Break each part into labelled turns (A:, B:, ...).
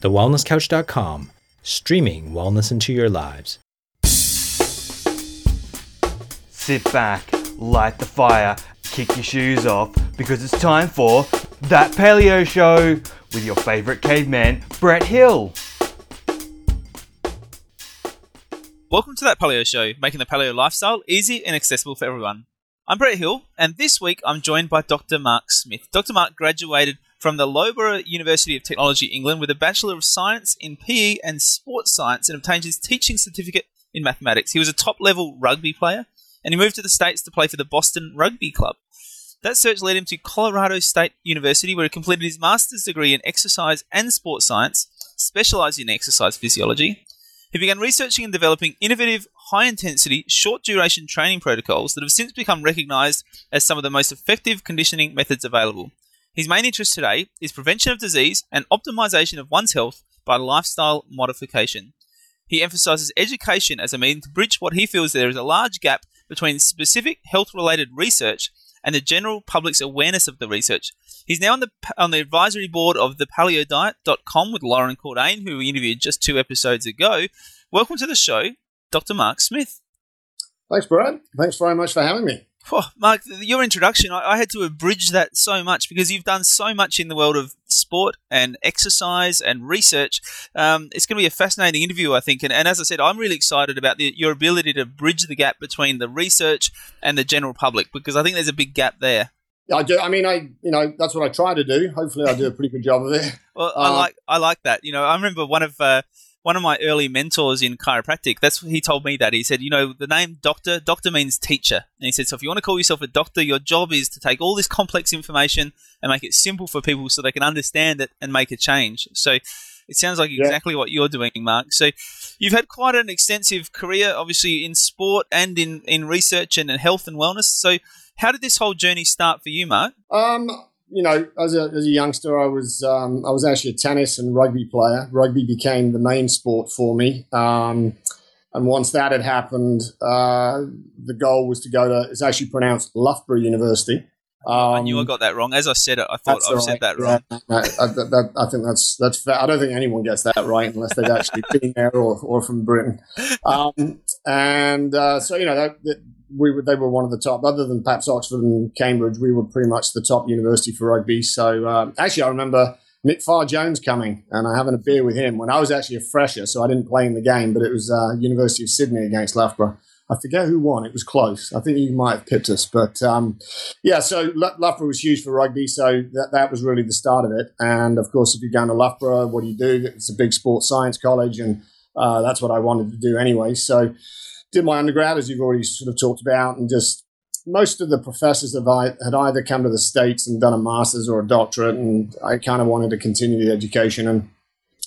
A: TheWellnessCouch.com, streaming wellness into your lives.
B: Sit back, light the fire, kick your shoes off, because it's time for That Paleo Show with your favourite caveman, Brett Hill.
C: Welcome to That Paleo Show, making the paleo lifestyle easy and accessible for everyone. I'm Brett Hill, and this week I'm joined by Dr. Mark Smith. Dr. Mark graduated from the Loughborough University of Technology, England, with a Bachelor of Science in PE and Sports Science and obtained his teaching certificate in mathematics. He was a top level rugby player, and he moved to the States to play for the Boston Rugby Club. That search led him to Colorado State University, where he completed his master's degree in exercise and sports science, specialized in exercise physiology. He began researching and developing innovative, high intensity, short duration training protocols that have since become recognized as some of the most effective conditioning methods available. His main interest today is prevention of disease and optimization of one's health by lifestyle modification. He emphasizes education as a means to bridge what he feels there is a large gap between specific health related research and the general public's awareness of the research. He's now on the on the advisory board of the paleodiet.com with Loren Cordain, who we interviewed just two episodes ago. Welcome to the show, Dr. Mark Smith.
D: Thanks, Brad. Thanks very much for having me.
C: Oh, Mark, your introduction, I, I, had to abridge that so much because you've done so much in the world of sport and exercise and research. Um, it's going to be a fascinating interview, I think. And, and as I said, I'm really excited about the, your ability to bridge the gap between the research and the general public because I think there's a big gap there.
D: I do. I mean, I you know that's what I try to do. Hopefully, I do a pretty good job of it.
C: well, I uh, like I like that. You know, I remember one of uh, one of my early mentors in chiropractic, that's he told me that. He said, you know, the name doctor, doctor means teacher. And he said, so if you want to call yourself a doctor, your job is to take all this complex information and make it simple for people so they can understand it and make a change. So it sounds like exactly yeah. what you're doing, Mark. So you've had quite an extensive career, obviously, in sport and in, in research and in health and wellness. So how did this whole journey start for you, Mark?
D: Um, you know, as a, as a youngster, I was um, I was actually a tennis and rugby player. Rugby became the main sport for me, um, and once that had happened, uh, the goal was to go to. It's actually pronounced Loughborough University.
C: Um, I knew I got that wrong. As I said it, I thought I right. said that wrong. Yeah,
D: I, I, that, I, think that's that's fair. I don't think anyone gets that right unless they've actually been there or, or from Britain. Um, and uh, so you know that, that we were, they were one of the top, other than perhaps Oxford and Cambridge, we were pretty much the top university for rugby. So um, actually, I remember Nick Farr Jones coming and I having a beer with him when I was actually a fresher, so I didn't play in the game, but it was uh, University of Sydney against Loughborough. I forget who won. It was close. I think you might have pipped us, but um, yeah. So Loughborough was huge for rugby, so that that was really the start of it. And of course, if you're going to Loughborough, what do you do? It's a big sports science college, and uh, that's what I wanted to do anyway. So did my undergrad, as you've already sort of talked about, and just most of the professors have I, had either come to the States and done a master's or a doctorate, and I kind of wanted to continue the education. And,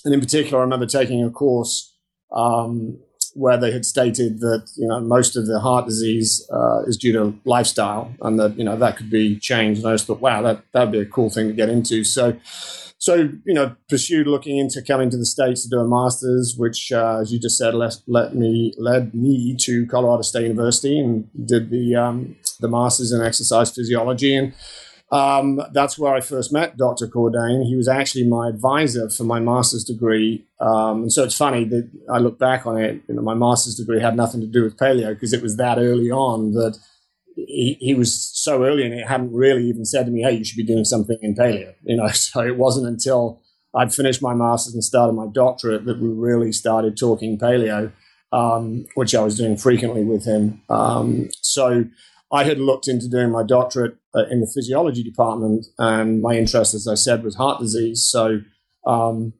D: and in particular, I remember taking a course um, where they had stated that you know most of the heart disease uh, is due to lifestyle, and that you know that could be changed. And I just thought, wow, that that'd be a cool thing to get into. So so you know pursued looking into coming to the states to do a master's which uh, as you just said let, let me led me to colorado state university and did the um, the master's in exercise physiology and um, that's where I first met Dr. Cordain. He was actually my advisor for my master's degree. Um, and so it's funny that I look back on it, you know, my master's degree had nothing to do with paleo because it was that early on that he, he was so early and he hadn't really even said to me, hey, you should be doing something in paleo. You know, so it wasn't until I'd finished my master's and started my doctorate that we really started talking paleo, um, which I was doing frequently with him. Um, so I had looked into doing my doctorate uh, in the physiology department, and my interest, as I said, was heart disease. So um,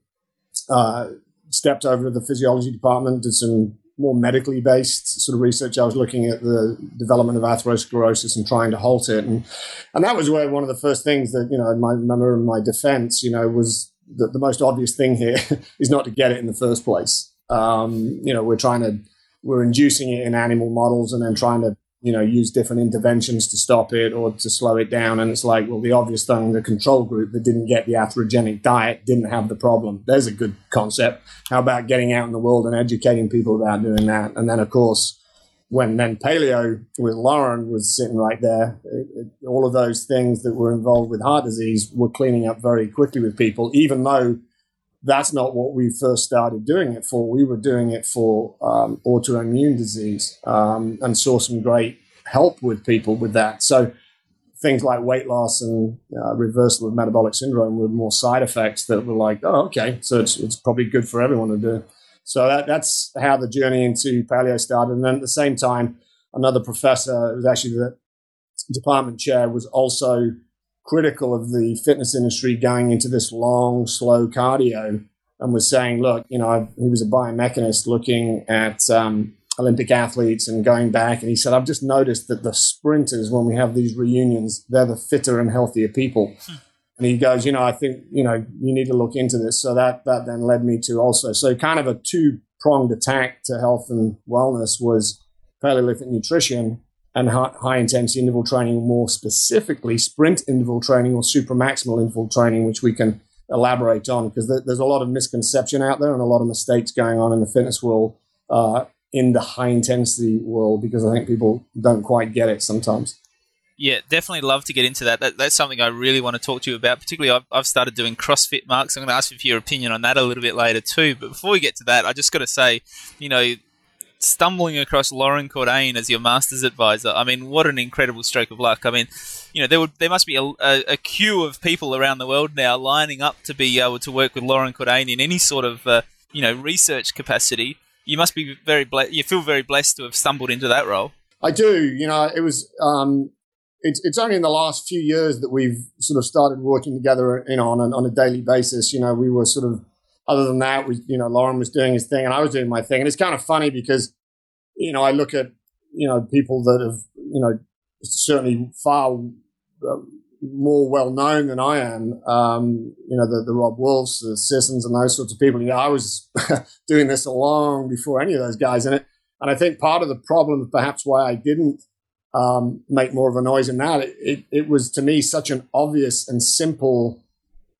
D: uh, stepped over to the physiology department, did some more medically based sort of research. I was looking at the development of atherosclerosis and trying to halt it, and and that was where one of the first things that you know, my remember in my defence, you know, was that the most obvious thing here is not to get it in the first place. Um, you know, we're trying to we're inducing it in animal models and then trying to you know, use different interventions to stop it or to slow it down. And it's like, well, the obvious thing, the control group that didn't get the atherogenic diet didn't have the problem. There's a good concept. How about getting out in the world and educating people about doing that? And then, of course, when then paleo with Loren was sitting right there, it, it, all of those things that were involved with heart disease were cleaning up very quickly with people, even though that's not what we first started doing it for. We were doing it for um, autoimmune disease um, and saw some great help with people with that. So things like weight loss and uh, reversal of metabolic syndrome were more side effects that were like, oh, okay, so it's, it's probably good for everyone to do. So that, that's how the journey into paleo started. And then at the same time, another professor, it was actually the department chair, was also critical of the fitness industry going into this long, slow cardio and was saying, look, you know, he was a biomechanist looking at um, Olympic athletes and going back. And he said, I've just noticed that the sprinters, when we have these reunions, they're the fitter and healthier people. Hmm. And he goes, you know, I think, you know, you need to look into this. So that, that then led me to also, so kind of a two pronged attack to health and wellness was Paleolithic nutrition and high, intensity interval training, more specifically sprint interval training or super maximal interval training, which we can elaborate on because th- there's a lot of misconception out there and a lot of mistakes going on in the fitness world uh, in the high intensity world because I think people don't quite get it sometimes.
C: Yeah, definitely love to get into that. that. That's something I really want to talk to you about. Particularly, I've, I've started doing CrossFit marks. I'm going to ask you for your opinion on that a little bit later too. But before we get to that, I just got to say, you know, stumbling across Loren Cordain as your master's advisor. I mean, what an incredible stroke of luck. I mean, you know, there would there must be a, a, a queue of people around the world now lining up to be able to work with Loren Cordain in any sort of uh, you know research capacity. You must be very ble- you feel very blessed to have stumbled into that role.
D: I do. You know, it was. Um, it's, it's only in the last few years that we've sort of started working together, you know, on on a daily basis. You know, we were sort of other than that, we, you know, Loren was doing his thing and I was doing my thing. And it's kind of funny because, you know, I look at, you know, people that have, you know, certainly far uh, more well known than I am. Um, you know, the, the Robb Wolfs, the Sissons, and those sorts of people. You know, I was doing this long before any of those guys in it. And I think part of the problem, perhaps why I didn't um, make more of a noise in that, it, it, it, was to me such an obvious and simple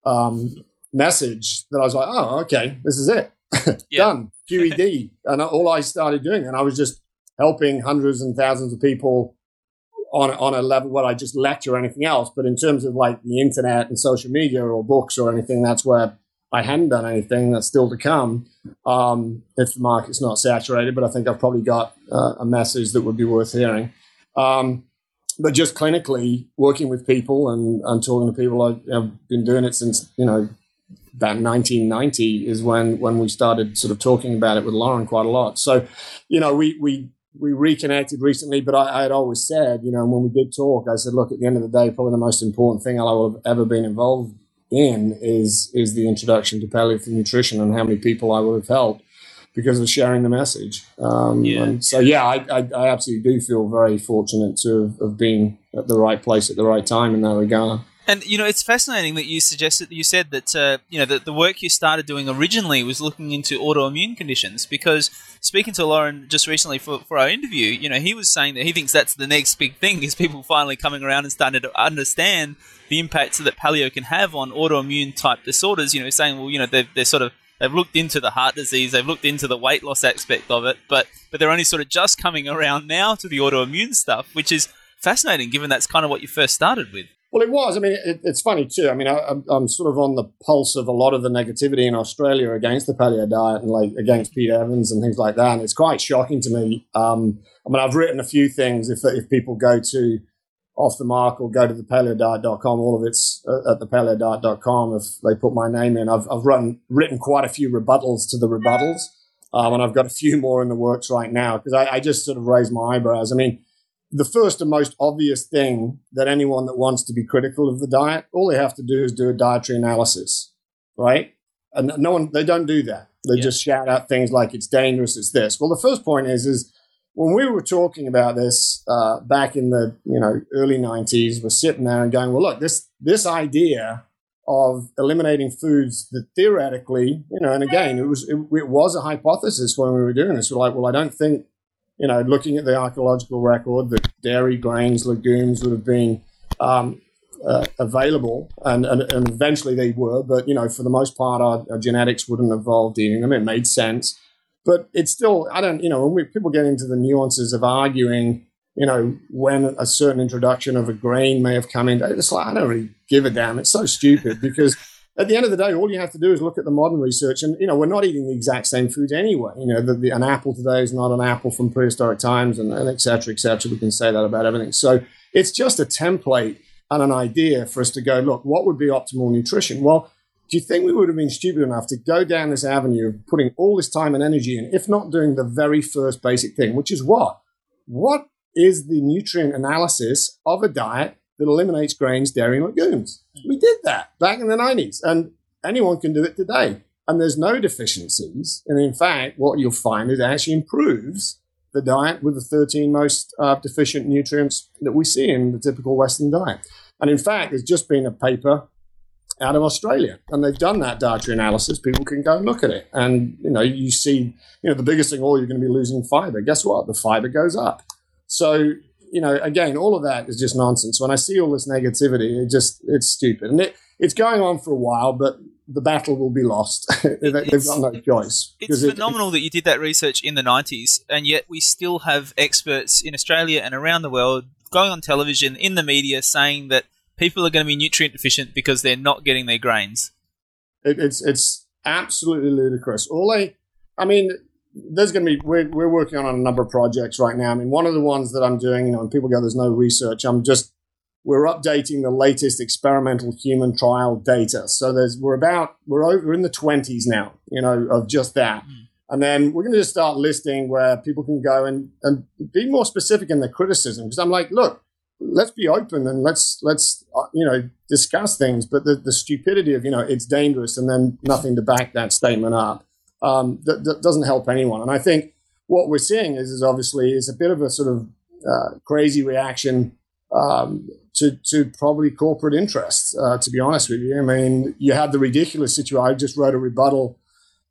D: um, message that I was like, oh, okay, this is it. Done. QED. and all I started doing, and I was just helping hundreds and thousands of people on, on a level where I just lecture or anything else. But in terms of like the internet and social media or books or anything, that's where I hadn't done anything. That's still to come um, if the market's not saturated. But I think I've probably got uh, a message that would be worth hearing. Um, but just clinically working with people and, and talking to people, I've been doing it since, you know, about 1990 is when when we started sort of talking about it with Loren quite a lot. So, you know, we we we reconnected recently, but I, I, had always said, you know, when we did talk, I said, look, at the end of the day, probably the most important thing I'll have ever been involved in is is the introduction to palliative nutrition and how many people I would have helped because of sharing the message. Um, yeah. so, yeah, I, I, I, absolutely do feel very fortunate to have been at the right place at the right time in that regard.
C: And you know, it's fascinating that you suggested you said that uh, you know that the work you started doing originally was looking into autoimmune conditions. Because speaking to Loren just recently for, for our interview, you know, he was saying that he thinks that's the next big thing is people finally coming around and starting to understand the impacts that paleo can have on autoimmune type disorders. You know, saying well, you know, they're, they're sort of they've looked into the heart disease, they've looked into the weight loss aspect of it, but but they're only sort of just coming around now to the autoimmune stuff, which is fascinating given that's kind of what you first started with.
D: Well, it was. I mean, it, it's funny too. I mean, I, am sort of on the pulse of a lot of the negativity in Australia against the paleo diet and like against Pete Evans and things like that. And it's quite shocking to me. Um, I mean, I've written a few things. If if people go to off the mark or go to the paleodiet.com, all of it's at the paleodiet.com. If they put my name in, I've, I've run, written quite a few rebuttals to the rebuttals. Um, and I've got a few more in the works right now because I, I just sort of raise my eyebrows. I mean, the first and most obvious thing that anyone that wants to be critical of the diet, all they have to do is do a dietary analysis, right? And no one, they don't do that. They yeah. just shout out things like it's dangerous, it's this. Well, the first point is, is when we were talking about this uh, back in the you know early '90s, we're sitting there and going, well, look, this this idea of eliminating foods that theoretically, you know, and again, it was it, it was a hypothesis when we were doing this. We're like, well, I don't think you know, looking at the archaeological record, the dairy, grains, legumes would have been um, uh, available, and, and, and, eventually they were. But you know, for the most part, our, our, genetics wouldn't have evolved eating them. It made sense, but it's still I don't you know when we, people get into the nuances of arguing, you know, when a certain introduction of a grain may have come in, it's like I don't really give a damn. It's so stupid because at the end of the day, all you have to do is look at the modern research, and you know we're not eating the exact same foods anyway. You know, the, the, an apple today is not an apple from prehistoric times, and, and et cetera, et cetera. We can say that about everything. So it's just a template and an idea for us to go look. What would be optimal nutrition? Well, do you think we would have been stupid enough to go down this avenue of putting all this time and energy in, if not doing the very first basic thing, which is what? What is the nutrient analysis of a diet that eliminates grains, dairy, and legumes. We did that back in the 90s, and anyone can do it today. And there's no deficiencies. And in fact, what you'll find is it actually improves the diet with the 13 most uh, deficient nutrients that we see in the typical Western diet. And in fact, there's just been a paper out of Australia, and they've done that dietary analysis. People can go and look at it, and you know, you see, you know, the biggest thing, all oh, you're going to be losing fiber. Guess what? The fiber goes up. So you know, again, all of that is just nonsense. When I see all this negativity, it just it's stupid, and it, it's going on for a while, but the battle will be lost. They've got no choice.
C: It's phenomenal it, that you did that research in the '90s, and yet we still have experts in Australia and around the world going on television in the media saying that people are going to be nutrient deficient because they're not getting their grains.
D: It, it's it's absolutely ludicrous. All I, I mean, there's going to be we're, we're working on a number of projects right now. I mean, one of the ones that I'm doing, you know, and people go, "There's no research." I'm just we're updating the latest experimental human trial data. So there's we're about we're over in the 20s now, you know, of just that. Mm. And then we're going to just start listing where people can go and, and be more specific in their criticism. Because I'm like, look, let's be open and let's let's uh, you know discuss things. But the, the stupidity of you know it's dangerous and then nothing to back that statement up um, that, that, doesn't help anyone. And I think what we're seeing is, is obviously is a bit of a sort of uh, crazy reaction um, to, to probably corporate interests. Uh, to be honest with you, I mean, you had the ridiculous situation. I just wrote a rebuttal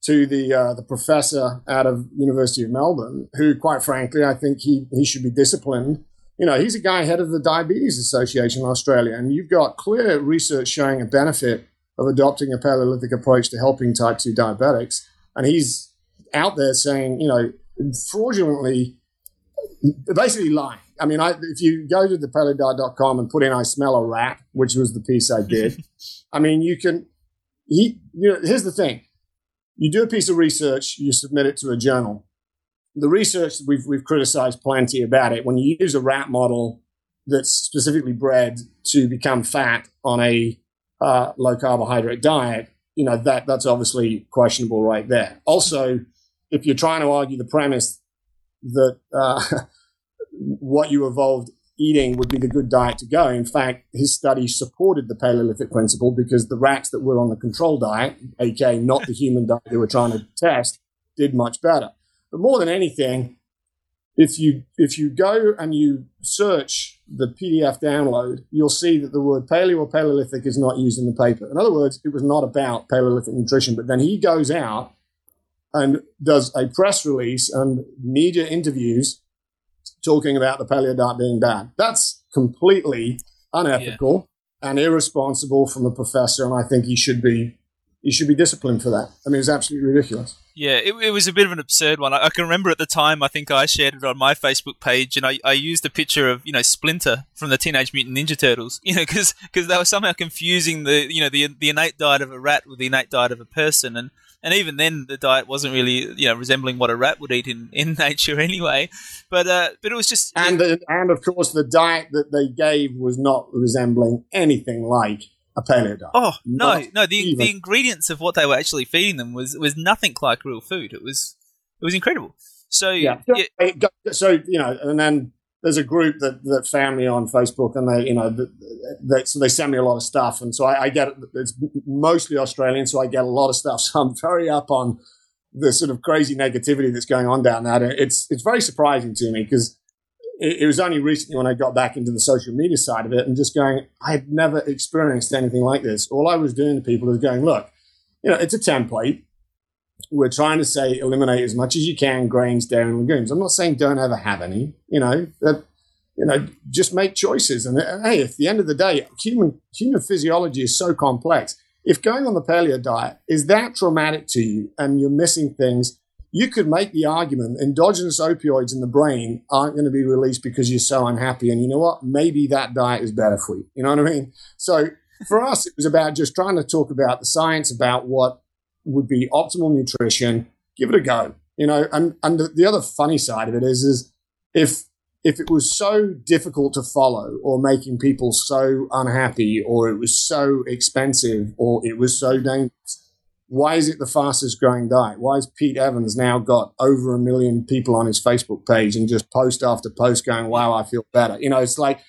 D: to the uh, the professor out of University of Melbourne, who, quite frankly, I think he he should be disciplined. You know, he's a guy head of the Diabetes Association in Australia, and you've got clear research showing a benefit of adopting a Paleolithic approach to helping type 2 diabetics and he's out there saying, you know, fraudulently, basically lying. I mean, I, if you go to the paleodiet.com and put in "I smell a rat," which was the piece I did, I mean, you can. He, you know, here's the thing: you do a piece of research, you submit it to a journal. The research we've we've criticized plenty about it. When you use a rat model that's specifically bred to become fat on a uh, low carbohydrate diet, you know that that's obviously questionable right there. Also, if you're trying to argue the premise that uh, what you evolved eating would be the good diet to go, in fact, his study supported the Paleolithic principle because the rats that were on the control diet, aka not the human diet they were trying to test, did much better. But more than anything, if you if you go and you search the PDF download, you'll see that the word paleo or Paleolithic is not used in the paper. In other words, it was not about Paleolithic nutrition. But then he goes out and does a press release and media interviews talking about the paleo diet being bad. That's completely unethical yeah. and irresponsible from a professor, and I think he should be he should be disciplined for that. I mean, it was absolutely ridiculous.
C: Yeah, it, it was a bit of an absurd one. I, I, can remember at the time, I think I shared it on my Facebook page, and I, I used a picture of you know Splinter from the Teenage Mutant Ninja Turtles, you know, because they were somehow confusing the you know the the innate diet of a rat with the innate diet of a person, and and even then the diet wasn't really you know resembling what a rat would eat in, in nature anyway. But uh, but it was just
D: and the, and of course the diet that they gave was not resembling anything like a paleo diet.
C: Oh no, no, the the ingredients of what they were actually feeding them was was nothing like real food. It was it was incredible. So yeah, yeah.
D: so you know, and then there's a group that that found me on Facebook, and they you know they, so they send me a lot of stuff, and so I, I get it's mostly Australian, so I get a lot of stuff. So I'm very up on the sort of crazy negativity that's going on down there. It's it's very surprising to me because it, it, was only recently when I got back into the social media side of it and just going, I had never experienced anything like this. All I was doing to people is going, look, you know, it's a template. We're trying to say eliminate as much as you can grains, dairy, and legumes. I'm not saying don't ever have any. You know, that, you know, just make choices. And uh, hey, at the end of the day, human human physiology is so complex. If going on the paleo diet is that traumatic to you and you're missing things, you could make the argument endogenous opioids in the brain aren't going to be released because you're so unhappy. And you know what? Maybe that diet is better for you. You know what I mean? So for us, it was about just trying to talk about the science about what would be optimal nutrition. Give it a go, you know. And and the, the other funny side of it is, is if if it was so difficult to follow or making people so unhappy or it was so expensive or it was so dangerous, why is it the fastest growing diet? Why has Pete Evans now got over a million people on his Facebook page and just post after post going, wow, I feel better? You know, it's like,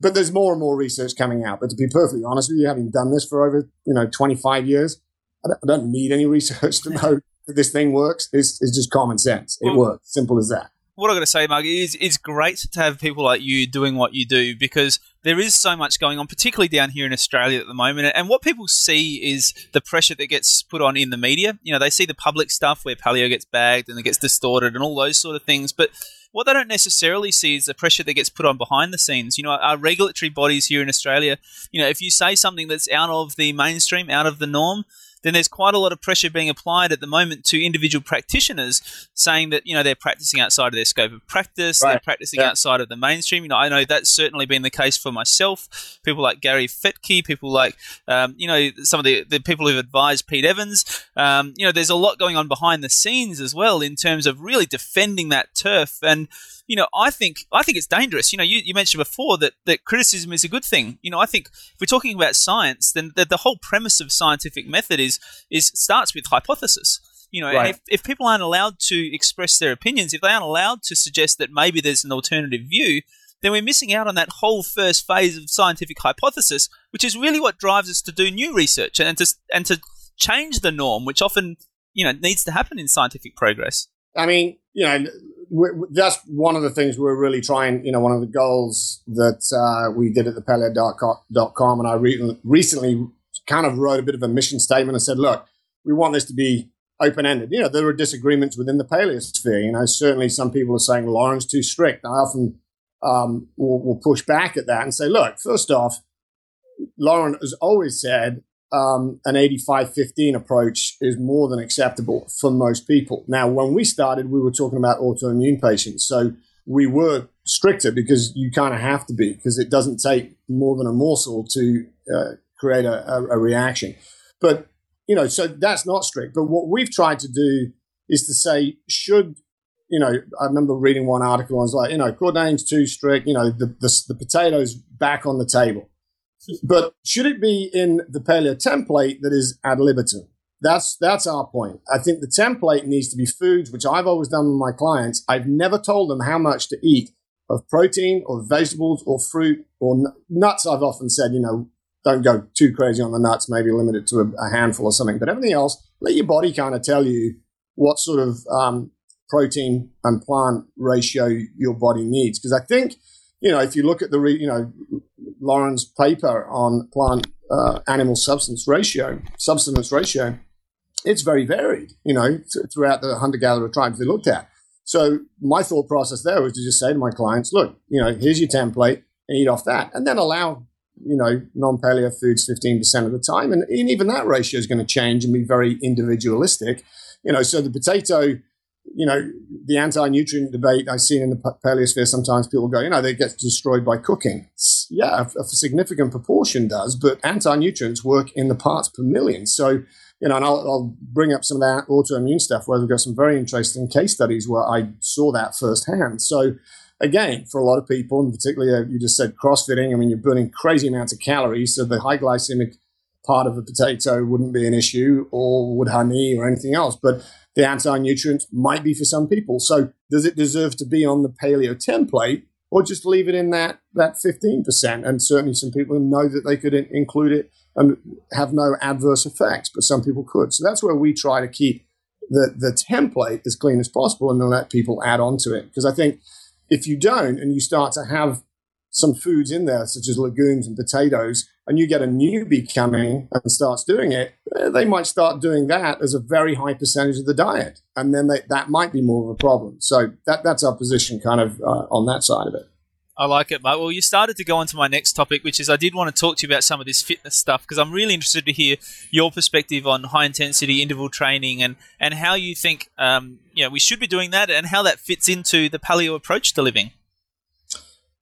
D: but there's more and more research coming out. But to be perfectly honest with you, having done this for over, you know, 25 years, I don't, I don't need any research to know that this thing works. It's, it's just common sense. It works. Simple as that.
C: What I got to say, Mark, is it's great to have people like you doing what you do because there is so much going on, particularly down here in Australia at the moment. And what people see is the pressure that gets put on in the media. You know, they see the public stuff where paleo gets bagged and it gets distorted and all those sort of things, but what they don't necessarily see is the pressure that gets put on behind the scenes. You know, our regulatory bodies here in Australia, you know, if you say something that's out of the mainstream, out of the norm, then there's quite a lot of pressure being applied at the moment to individual practitioners saying that, you know, they're practicing outside of their scope of practice, they're practicing
D: Yeah.
C: outside of the mainstream. You know, I know that's certainly been the case for myself. People like Gary Fettke, people like, um, you know, some of the, the people who've advised Pete Evans. Um, you know, there's a lot going on behind the scenes as well in terms of really defending that turf. And, you know, I think I think it's dangerous. You know, you, you mentioned before that, that criticism is a good thing. You know, I think if we're talking about science, then the, the whole premise of scientific method is is starts with hypothesis. You know,
D: Right.
C: if, if people aren't allowed to express their opinions, if they aren't allowed to suggest that maybe there's an alternative view, then we're missing out on that whole first phase of scientific hypothesis, which is really what drives us to do new research and to and to change the norm, which often you know needs to happen in scientific progress.
D: I mean, you know, that's one of the things we're really trying, you know, one of the goals that uh, we did at the paleo.com. And I re- recently kind of wrote a bit of a mission statement and said, look, we want this to be open ended. You know, there are disagreements within the paleosphere. You know, certainly some people are saying Loren's too strict. I often um, will, will push back at that and say, look, first off, Loren has always said um, an 85-15 approach is more than acceptable for most people. Now, when we started, we were talking about autoimmune patients. So we were stricter because you kind of have to be because it doesn't take more than a morsel to uh, create a, a, a reaction. But, you know, so that's not strict. But what we've tried to do is to say, should you know, I remember reading one article. I was like, you know, Cordain's too strict. You know, the, the the potatoes back on the table. But should it be in the paleo template that is ad libitum? That's that's our point. I think the template needs to be foods, which I've always done with my clients. I've never told them how much to eat of protein or vegetables or fruit or nuts. I've often said, you know, don't go too crazy on the nuts. Maybe limit it to a, a handful or something. But everything else, let your body kind of tell you what sort of um, protein and plant ratio your body needs. Because I think, you know, if you look at the, re, you know, Loren's paper on plant uh, animal substance ratio, substance ratio, it's very varied, you know, th- throughout the hunter gatherer tribes they looked at. So my thought process there was to just say to my clients, look, you know, here's your template and eat off that. And then allow, you know, non paleo foods 15% of the time. And, and even that ratio is going to change and be very individualistic. You know, so the potato, you know, the anti-nutrient debate I've seen in the paleosphere, sometimes people go, you know, they get destroyed by cooking. Yeah, a, a significant proportion does, but anti-nutrients work in the parts per million. So, you know, and I'll, I'll bring up some of that autoimmune stuff where we've got some very interesting case studies where I saw that firsthand. So, again, for a lot of people, and particularly uh, you just said CrossFitting, I mean, you're burning crazy amounts of calories, so the high glycemic part of a potato wouldn't be an issue, or would honey or anything else. But the anti-nutrients might be for some people. So does it deserve to be on the paleo template or just leave it in that, that 15%? And certainly some people know that they could in- include it and have no adverse effects, but some people could. So that's where we try to keep the, the template as clean as possible and then let people add on to it. Because I think if you don't and you start to have some foods in there, such as legumes and potatoes, and you get a newbie coming and starts doing it, eh, they might start doing that as a very high percentage of the diet, and then they, that might be more of a problem. So that that's our position, kind of uh, on that side of it.
C: I like it, mate. Well, you started to go on to my next topic, which is I did want to talk to you about some of this fitness stuff because I'm really interested to hear your perspective on high intensity interval training and, and how you think um, you know, we should be doing that and how that fits into the paleo approach to living.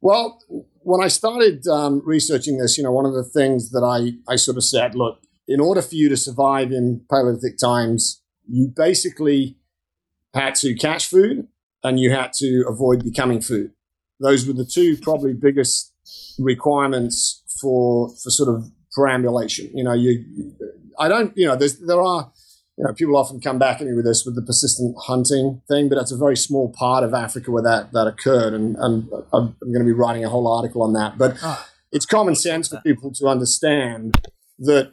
D: Well, when I started um, researching this, you know, one of the things that I, I sort of said, look, in order for you to survive in Paleolithic times, you basically had to catch food and you had to avoid becoming food. Those were the two probably biggest requirements for for sort of perambulation. You know, you I don't, you know, there's there are you know, people often come back at me with this with the persistent hunting thing, but it's a very small part of Africa where that, that occurred. And, and I'm, going to be writing a whole article on that. But oh, it's common sense for people to understand that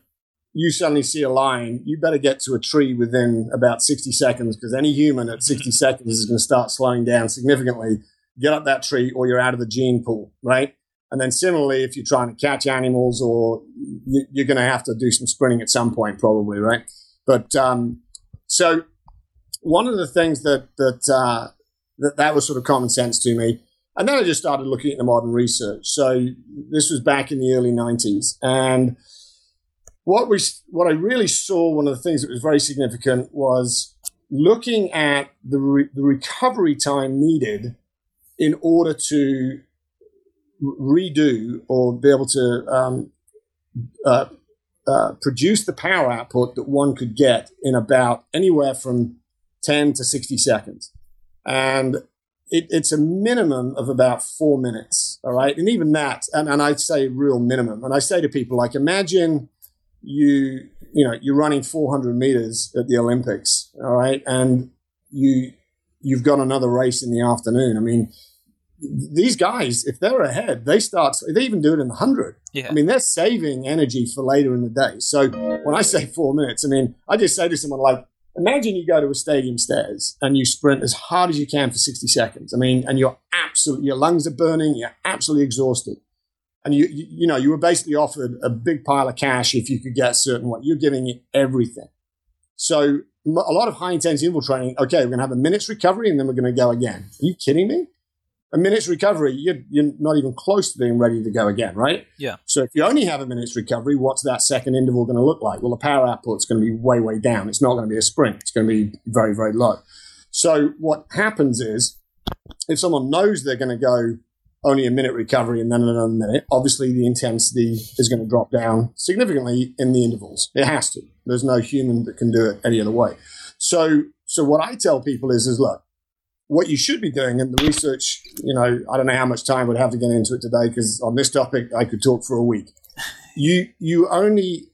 D: you suddenly see a lion, you better get to a tree within about 60 seconds because any human at 60 mm-hmm. seconds is going to start slowing down significantly. Get up that tree or you're out of the gene pool, right? And then similarly, if you're trying to catch animals or you, are going to have to do some sprinting at some point, probably, right? But um, so one of the things that that uh, that that was sort of common sense to me, and then I just started looking at the modern research. So this was back in the early '90s, and what we what I really saw one of the things that was very significant was looking at the re- the recovery time needed in order to redo or be able to um, uh, uh, produce the power output that one could get in about anywhere from 10 to 60 seconds. And it, it's a minimum of about four minutes. All right. And even that, and, and I'd say real minimum. And I say to people, like, imagine you, you know, you're running 400 meters at the Olympics. All right. And you, you've got another race in the afternoon. I mean, these guys, if they're ahead, they start, they even do it in the 100. Yeah. I mean, they're saving energy for later in the day. So when I say four minutes, I mean, I just say to someone like, imagine you go to a stadium stairs and you sprint as hard as you can for 60 seconds. I mean, and you're absolutely, your lungs are burning, you're absolutely exhausted. And you, you, you know, you were basically offered a big pile of cash if you could get certain what you're giving it everything. So a lot of high intensity interval training. Okay, we're going to have a minute's recovery and then we're going to go again. Are you kidding me? A minute's recovery, you're, you're not even close to being ready to go again, right?
C: Yeah.
D: So if you only have a minute's recovery, what's that second interval going to look like? Well, the power output's going to be way, way down. It's not going to be a sprint. It's going to be very, very low. So what happens is if someone knows they're going to go only a minute recovery and then another minute, obviously the intensity is going to drop down significantly in the intervals. It has to. There's no human that can do it any other way. So, so what I tell people is, is look, what you should be doing and the research, you know, I don't know how much time we'd have to get into it today because on this topic I could talk for a week. You you only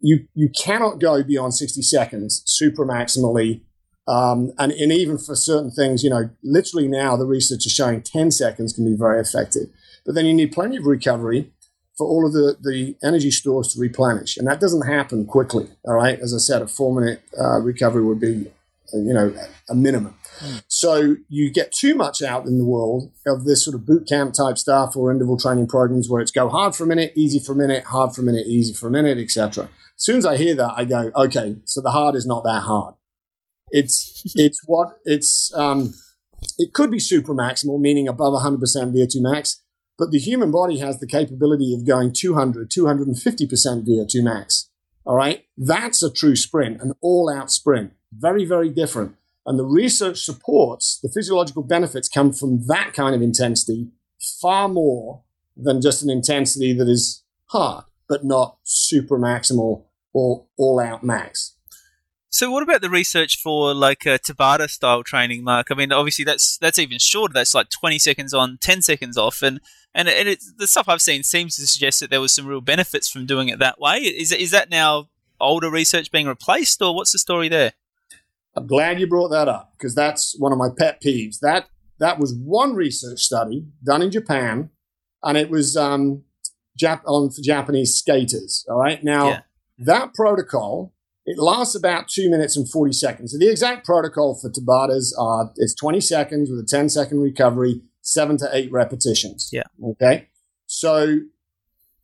D: you you cannot go beyond 60 seconds super maximally. Um, and, and even for certain things, you know, literally now the research is showing 10 seconds can be very effective. But then you need plenty of recovery for all of the, the energy stores to replenish. And that doesn't happen quickly. All right. As I said, a four minute uh, recovery would be, you know, a minimum. So you get too much out in the world of this sort of boot camp type stuff or interval training programs where it's go hard for a minute, easy for a minute, hard for a minute, easy for a minute, etc. As soon as I hear that, I go, okay, so the hard is not that hard. It's it's what it's um, it could be super maximal, meaning above 100% VO2 max, but the human body has the capability of going 200, 250% VO2 max. All right, that's a true sprint, an all-out sprint. Very, very different. And the research supports the physiological benefits come from that kind of intensity far more than just an intensity that is hard, but not super maximal or all out max.
C: So, what about the research for like a Tabata style training, Mark? I mean, obviously that's that's even shorter. That's like twenty seconds on, ten seconds off, and and, and it, the stuff I've seen seems to suggest that there was some real benefits from doing it that way. Is is that now older research being replaced, or what's the story there?
D: I'm glad you brought that up because that's one of my pet peeves. That that was one research study done in Japan, and it was um, Jap- on for Japanese skaters. All right, now yeah. that protocol it lasts about two minutes and forty seconds. So the exact protocol for Tabatas are is twenty seconds with a 10 second recovery, seven to eight repetitions.
C: Yeah.
D: Okay. So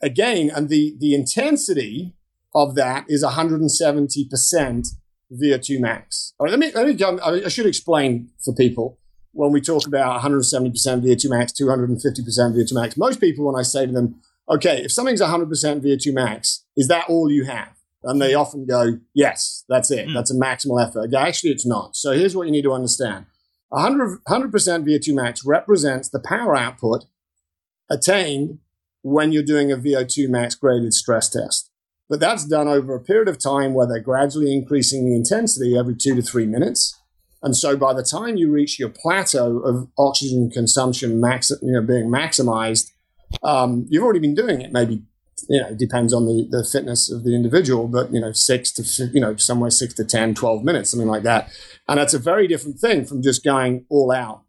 D: again, and the the intensity of that is 170 percent VO2 max. All right, let me let me go. I should explain for people when we talk about 170% VO2 max, 250% VO2 max. Most people, when I say to them, "Okay, if something's 100% VO2 max, is that all you have?" And they often go, "Yes, that's it. Mm. That's a maximal effort." Actually, it's not. So here's what you need to understand: 100 percent VO2 max represents the power output attained when you're doing a VO2 max graded stress test. But that's done over a period of time where they're gradually increasing the intensity every two to three minutes. And so by the time you reach your plateau of oxygen consumption max, you know, being maximized, um, you've already been doing it. Maybe, you know, it depends on the, the fitness of the individual, but, you know, six to, you know, somewhere six to 10, 12 minutes, something like that. And that's a very different thing from just going all out,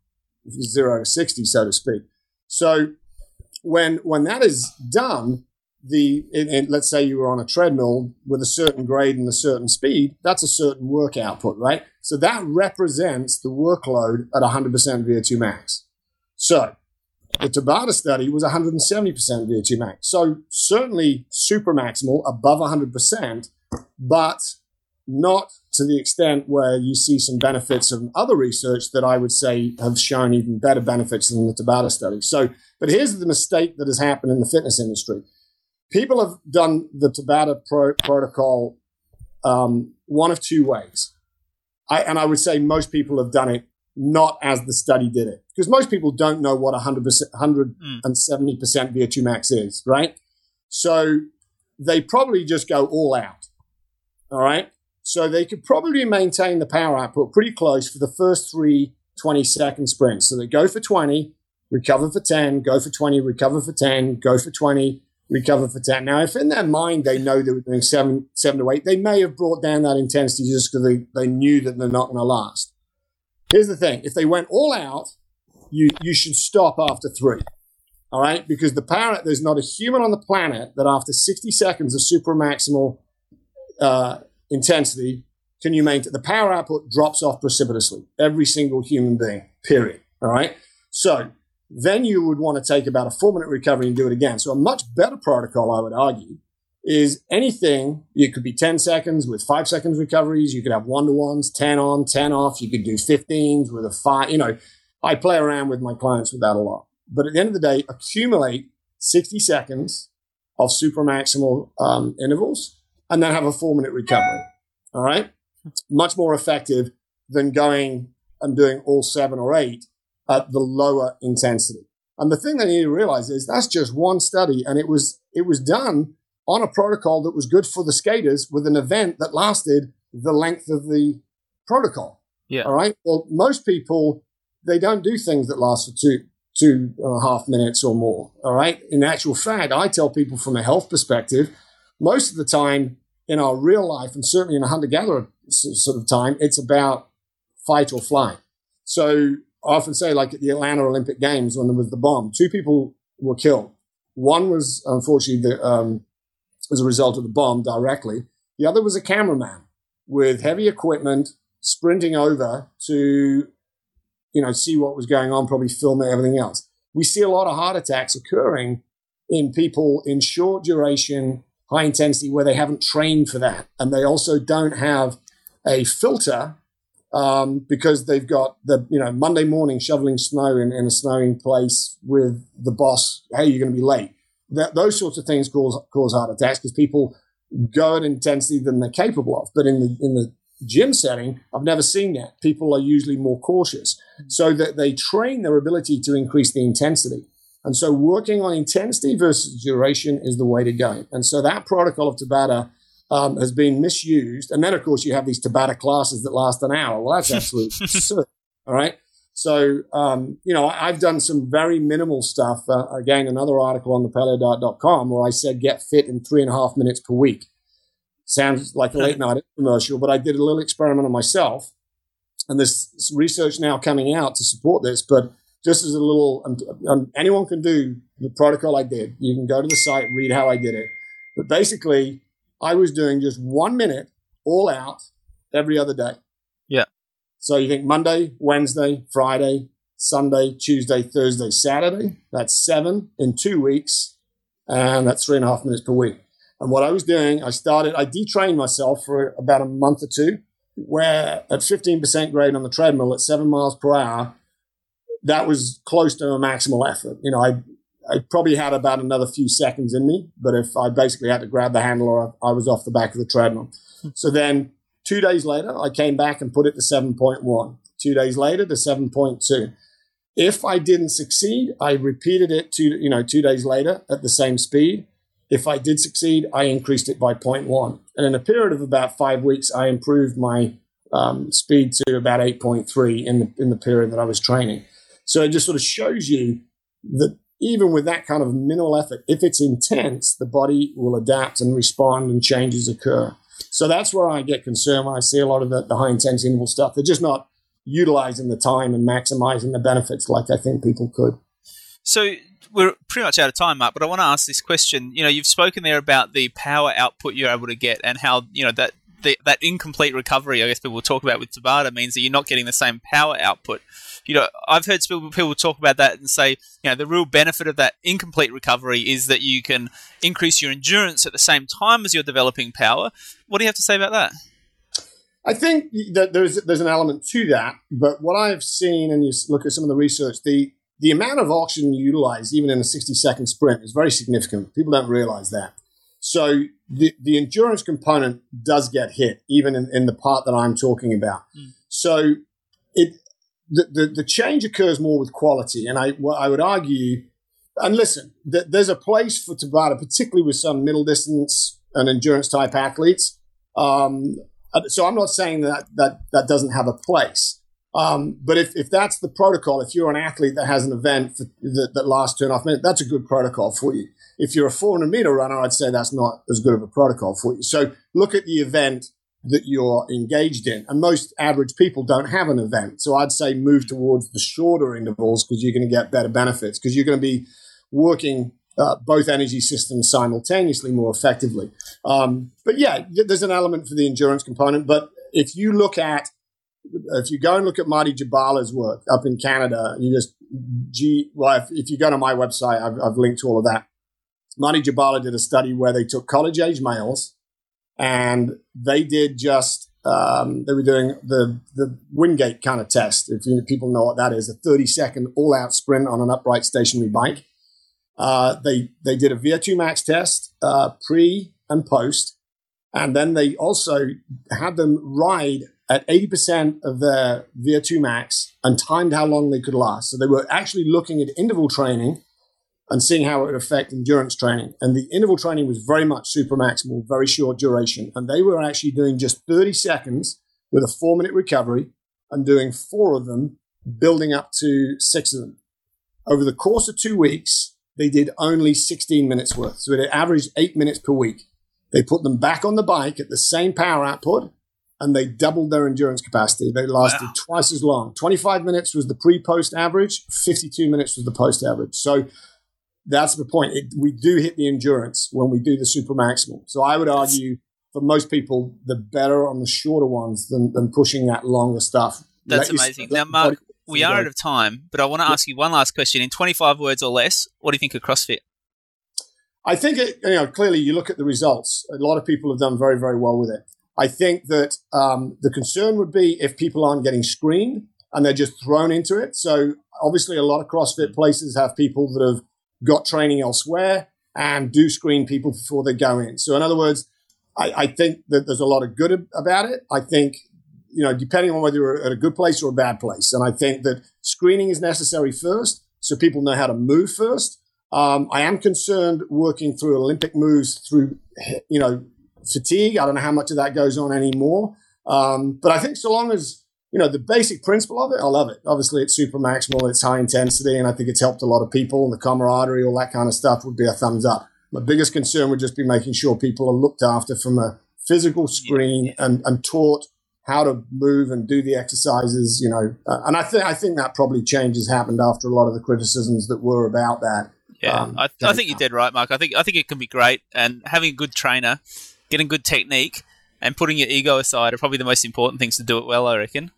D: zero to 60, so to speak. So when, when that is done, the in, in, let's say you were on a treadmill with a certain grade and a certain speed, that's a certain work output, right? So that represents the workload at 100% VO2 max. So the Tabata study was 170% VO2 max. So certainly super maximal, above 100%, but not to the extent where you see some benefits of other research that I would say have shown even better benefits than the Tabata study. So, but here's the mistake that has happened in the fitness industry people have done the Tabata pro- protocol um, one of two ways. I, and I would say most people have done it not as the study did it because most people don't know what 100%, 170% mm. VO2 max is, right? So they probably just go all out. All right. So they could probably maintain the power output pretty close for the first three 20 second sprints. So they go for 20, recover for 10, go for 20, recover for 10, go for 20, recover for 10. Now, if in their mind they know they were doing seven, seven to eight, they may have brought down that intensity just because they, they knew that they're not going to last. Here's the thing. If they went all out, you, you should stop after three. All right. Because the power, there's not a human on the planet that after 60 seconds of super maximal, uh, intensity can you maintain the power output drops off precipitously. Every single human being, period. All right. So then you would want to take about a four minute recovery and do it again. So a much better protocol, I would argue, is anything. It could be 10 seconds with five seconds recoveries. You could have one to ones, 10 on, 10 off. You could do 15s with a five. You know, I play around with my clients with that a lot. But at the end of the day, accumulate 60 seconds of super maximal um, intervals and then have a four minute recovery. All right. Much more effective than going and doing all seven or eight at the lower intensity. And the thing they need to realize is that's just one study, and it was it was done on a protocol that was good for the skaters with an event that lasted the length of the protocol.
C: Yeah.
D: All right. Well, most people they don't do things that last for two two and a half minutes or more. All right. In actual fact, I tell people from a health perspective, most of the time in our real life, and certainly in a hunter gatherer sort of time, it's about fight or flight. So I often say, like at the Atlanta Olympic Games when there was the bomb, two people were killed. One was unfortunately the, um, as a result of the bomb directly. The other was a cameraman with heavy equipment sprinting over to, you know, see what was going on, probably film everything else. We see a lot of heart attacks occurring in people in short duration, high intensity, where they haven't trained for that. And they also don't have a filter um, because they've got the you know Monday morning shoveling snow in, in a snowing place with the boss. Hey, you're going to be late. That, those sorts of things cause cause heart attacks because people go at intensity than they're capable of. But in the in the gym setting, I've never seen that. People are usually more cautious, so that they train their ability to increase the intensity. And so working on intensity versus duration is the way to go. And so that protocol of Tabata um, has been misused. And then, of course, you have these Tabata classes that last an hour. Well, that's absolute absurd. All right. So, um, you know, I've done some very minimal stuff. Uh, again, another article on the paleodiet.com where I said get fit in three and a half minutes per week. Sounds like a late night commercial, but I did a little experiment on myself. And there's research now coming out to support this. But just as a little, um, um, anyone can do the protocol I did. You can go to the site, read how I did it. But basically, I was doing just one minute all out every other day.
C: Yeah.
D: So you think Monday, Wednesday, Friday, Sunday, Tuesday, Thursday, Saturday. That's seven in two weeks. And that's three and a half minutes per week. And what I was doing, I started, I detrained myself for about a month or two, where at 15% grade on the treadmill at seven miles per hour, that was close to a maximal effort. You know, I I probably had about another few seconds in me, but if I basically had to grab the handle or I was off the back of the treadmill. so then two days later, I came back and put it to 7.1. Two days later to 7.2. If I didn't succeed, I repeated it two, you know, two days later at the same speed. If I did succeed, I increased it by 0.1. And in a period of about five weeks, I improved my um, speed to about 8.3 in the, in the period that I was training. So it just sort of shows you that even with that kind of minimal effort, if it's intense, the body will adapt and respond and changes occur. So that's where I get concerned when I see a lot of the, the high intense interval stuff. They're just not utilizing the time and maximizing the benefits like I think people could.
C: So we're pretty much out of time, Mark. But I want to ask this question. You know, you've spoken there about the power output you're able to get, and how you know that the, that incomplete recovery. I guess people talk about with Tabata means that you're not getting the same power output. You know, I've heard people talk about that and say, you know, the real benefit of that incomplete recovery is that you can increase your endurance at the same time as you're developing power. What do you have to say about that?
D: I think that there's there's an element to that, but what I've seen, and you look at some of the research, the the amount of oxygen utilized, even in a 60 second sprint, is very significant. People don't realize that. So the, the endurance component does get hit, even in, in the part that I'm talking about. Mm. So it the, the, the, change occurs more with quality. And I, well, I would argue, and listen, th- there's a place for Tabata, particularly with some middle distance and endurance type athletes. Um, so I'm not saying that that, that doesn't have a place. Um, but if, if that's the protocol, if you're an athlete that has an event for, that, that lasts two and a half minutes, that's a good protocol for you. If you're a 400 meter runner, I'd say that's not as good of a protocol for you. So look at the event that you're engaged in. And most average people don't have an event. So I'd say move towards the shorter intervals because you're going to get better benefits because you're going to be working uh, both energy systems simultaneously more effectively. Um, but yeah, there's an element for the endurance component. But if you look at if you go and look at Marty Gibala's work up in Canada, you just G. Well, if, if you go to my website, I've, I've linked to all of that. Marty Gibala did a study where they took college age males and they did just um, they were doing the the Wingate kind of test. If you, people know what that is, a 30 second all out sprint on an upright stationary bike. Uh, they they did a VO2 max test uh, pre and post, and then they also had them ride at 80% of their VO2 max and timed how long they could last. So they were actually looking at interval training and seeing how it would affect endurance training. And the interval training was very much super maximal, very short duration. And they were actually doing just 30 seconds with a four minute recovery and doing four of them, building up to six of them. Over the course of two weeks, they did only 16 minutes worth. So it averaged eight minutes per week. They put them back on the bike at the same power output and they doubled their endurance capacity. They lasted wow. twice as long. 25 minutes was the pre post average, 52 minutes was the post average. So that's the point. It, we do hit the endurance when we do the super maximal. So I would argue for most people, the better on the shorter ones than, than pushing that longer stuff.
C: That's Let amazing. now, Mark, we are out of time, but I want to ask you one last question. In 25 words or less, what do you think of CrossFit?
D: I think, it, you know, clearly you look at the results. A lot of people have done very, very well with it. I think that um, the concern would be if people aren't getting screened and they're just thrown into it. So obviously, a lot of CrossFit places have people that have got training elsewhere and do screen people before they go in. So in other words, I, I think that there's a lot of good about it. I think you know, depending on whether you're at a good place or a bad place. And I think that screening is necessary first so people know how to move first. Um, I am concerned working through Olympic moves through, you know, fatigue. I don't know how much of that goes on anymore. Um, but I think so long as you know, the basic principle of it, I love it. Obviously, it's super maximal, it's high intensity, and I think it's helped a lot of people. And the camaraderie, all that kind of stuff, would be a thumbs up. My biggest concern would just be making sure people are looked after from a physical screen and, and taught how to move and do the exercises. You know, uh, and I think I think that probably change has happened after a lot of the criticisms that were about that.
C: Yeah, um, I, I think you're dead right, Mark. I think I think it can be great, and having a good trainer, getting good technique, and putting your ego aside are probably the most important things to do it well. I reckon.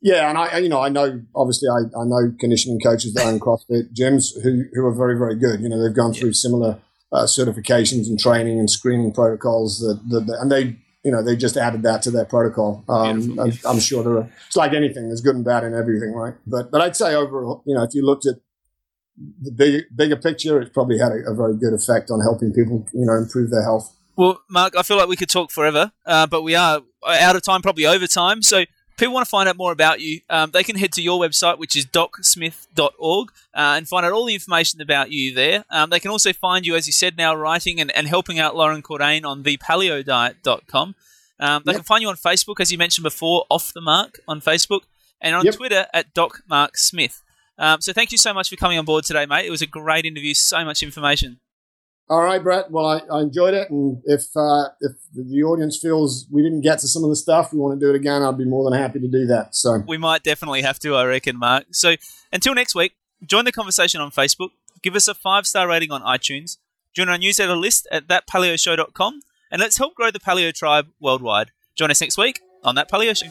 D: Yeah, and I, you know, I know obviously I, I know conditioning coaches that own CrossFit gyms who who are very very good. You know, they've gone through similar uh, certifications and training and screening protocols that, that, that, and they you know they just added that to their protocol. Um, I'm, I'm, sure there are. It's like anything. There's good and bad in everything, right? But but I'd say overall, you know, if you looked at the big, bigger picture, it's probably had a, a, very good effect on helping people, you know, improve their health.
C: Well, Mark, I feel like we could talk forever, uh, but we are out of time, probably over time. So people want to find out more about you, um, they can head to your website, which is docsmith.org, uh, and find out all the information about you there. Um, they can also find you, as you said, now writing and, and helping out Loren Cordain on thepaleodiet.com. Um, they
D: Yep.
C: can find you on Facebook, as you mentioned before, Off the Mark on Facebook, and on
D: Yep.
C: Twitter at Doc Mark Smith. Um, so thank you so much for coming on board today, mate. It was a great interview, so much information.
D: All right, Brett. Well, I, I enjoyed it, and if uh, if the audience feels we didn't get to some of the stuff, we want to do it again, I'd be more than happy to do that. So,
C: We might definitely have to, I reckon, Mark. So until next week, join the conversation on Facebook, give us a five star rating on iTunes, join our newsletter list at thatpaleoshow.com, and let's help grow the paleo tribe worldwide. Join us next week on That Paleo Show.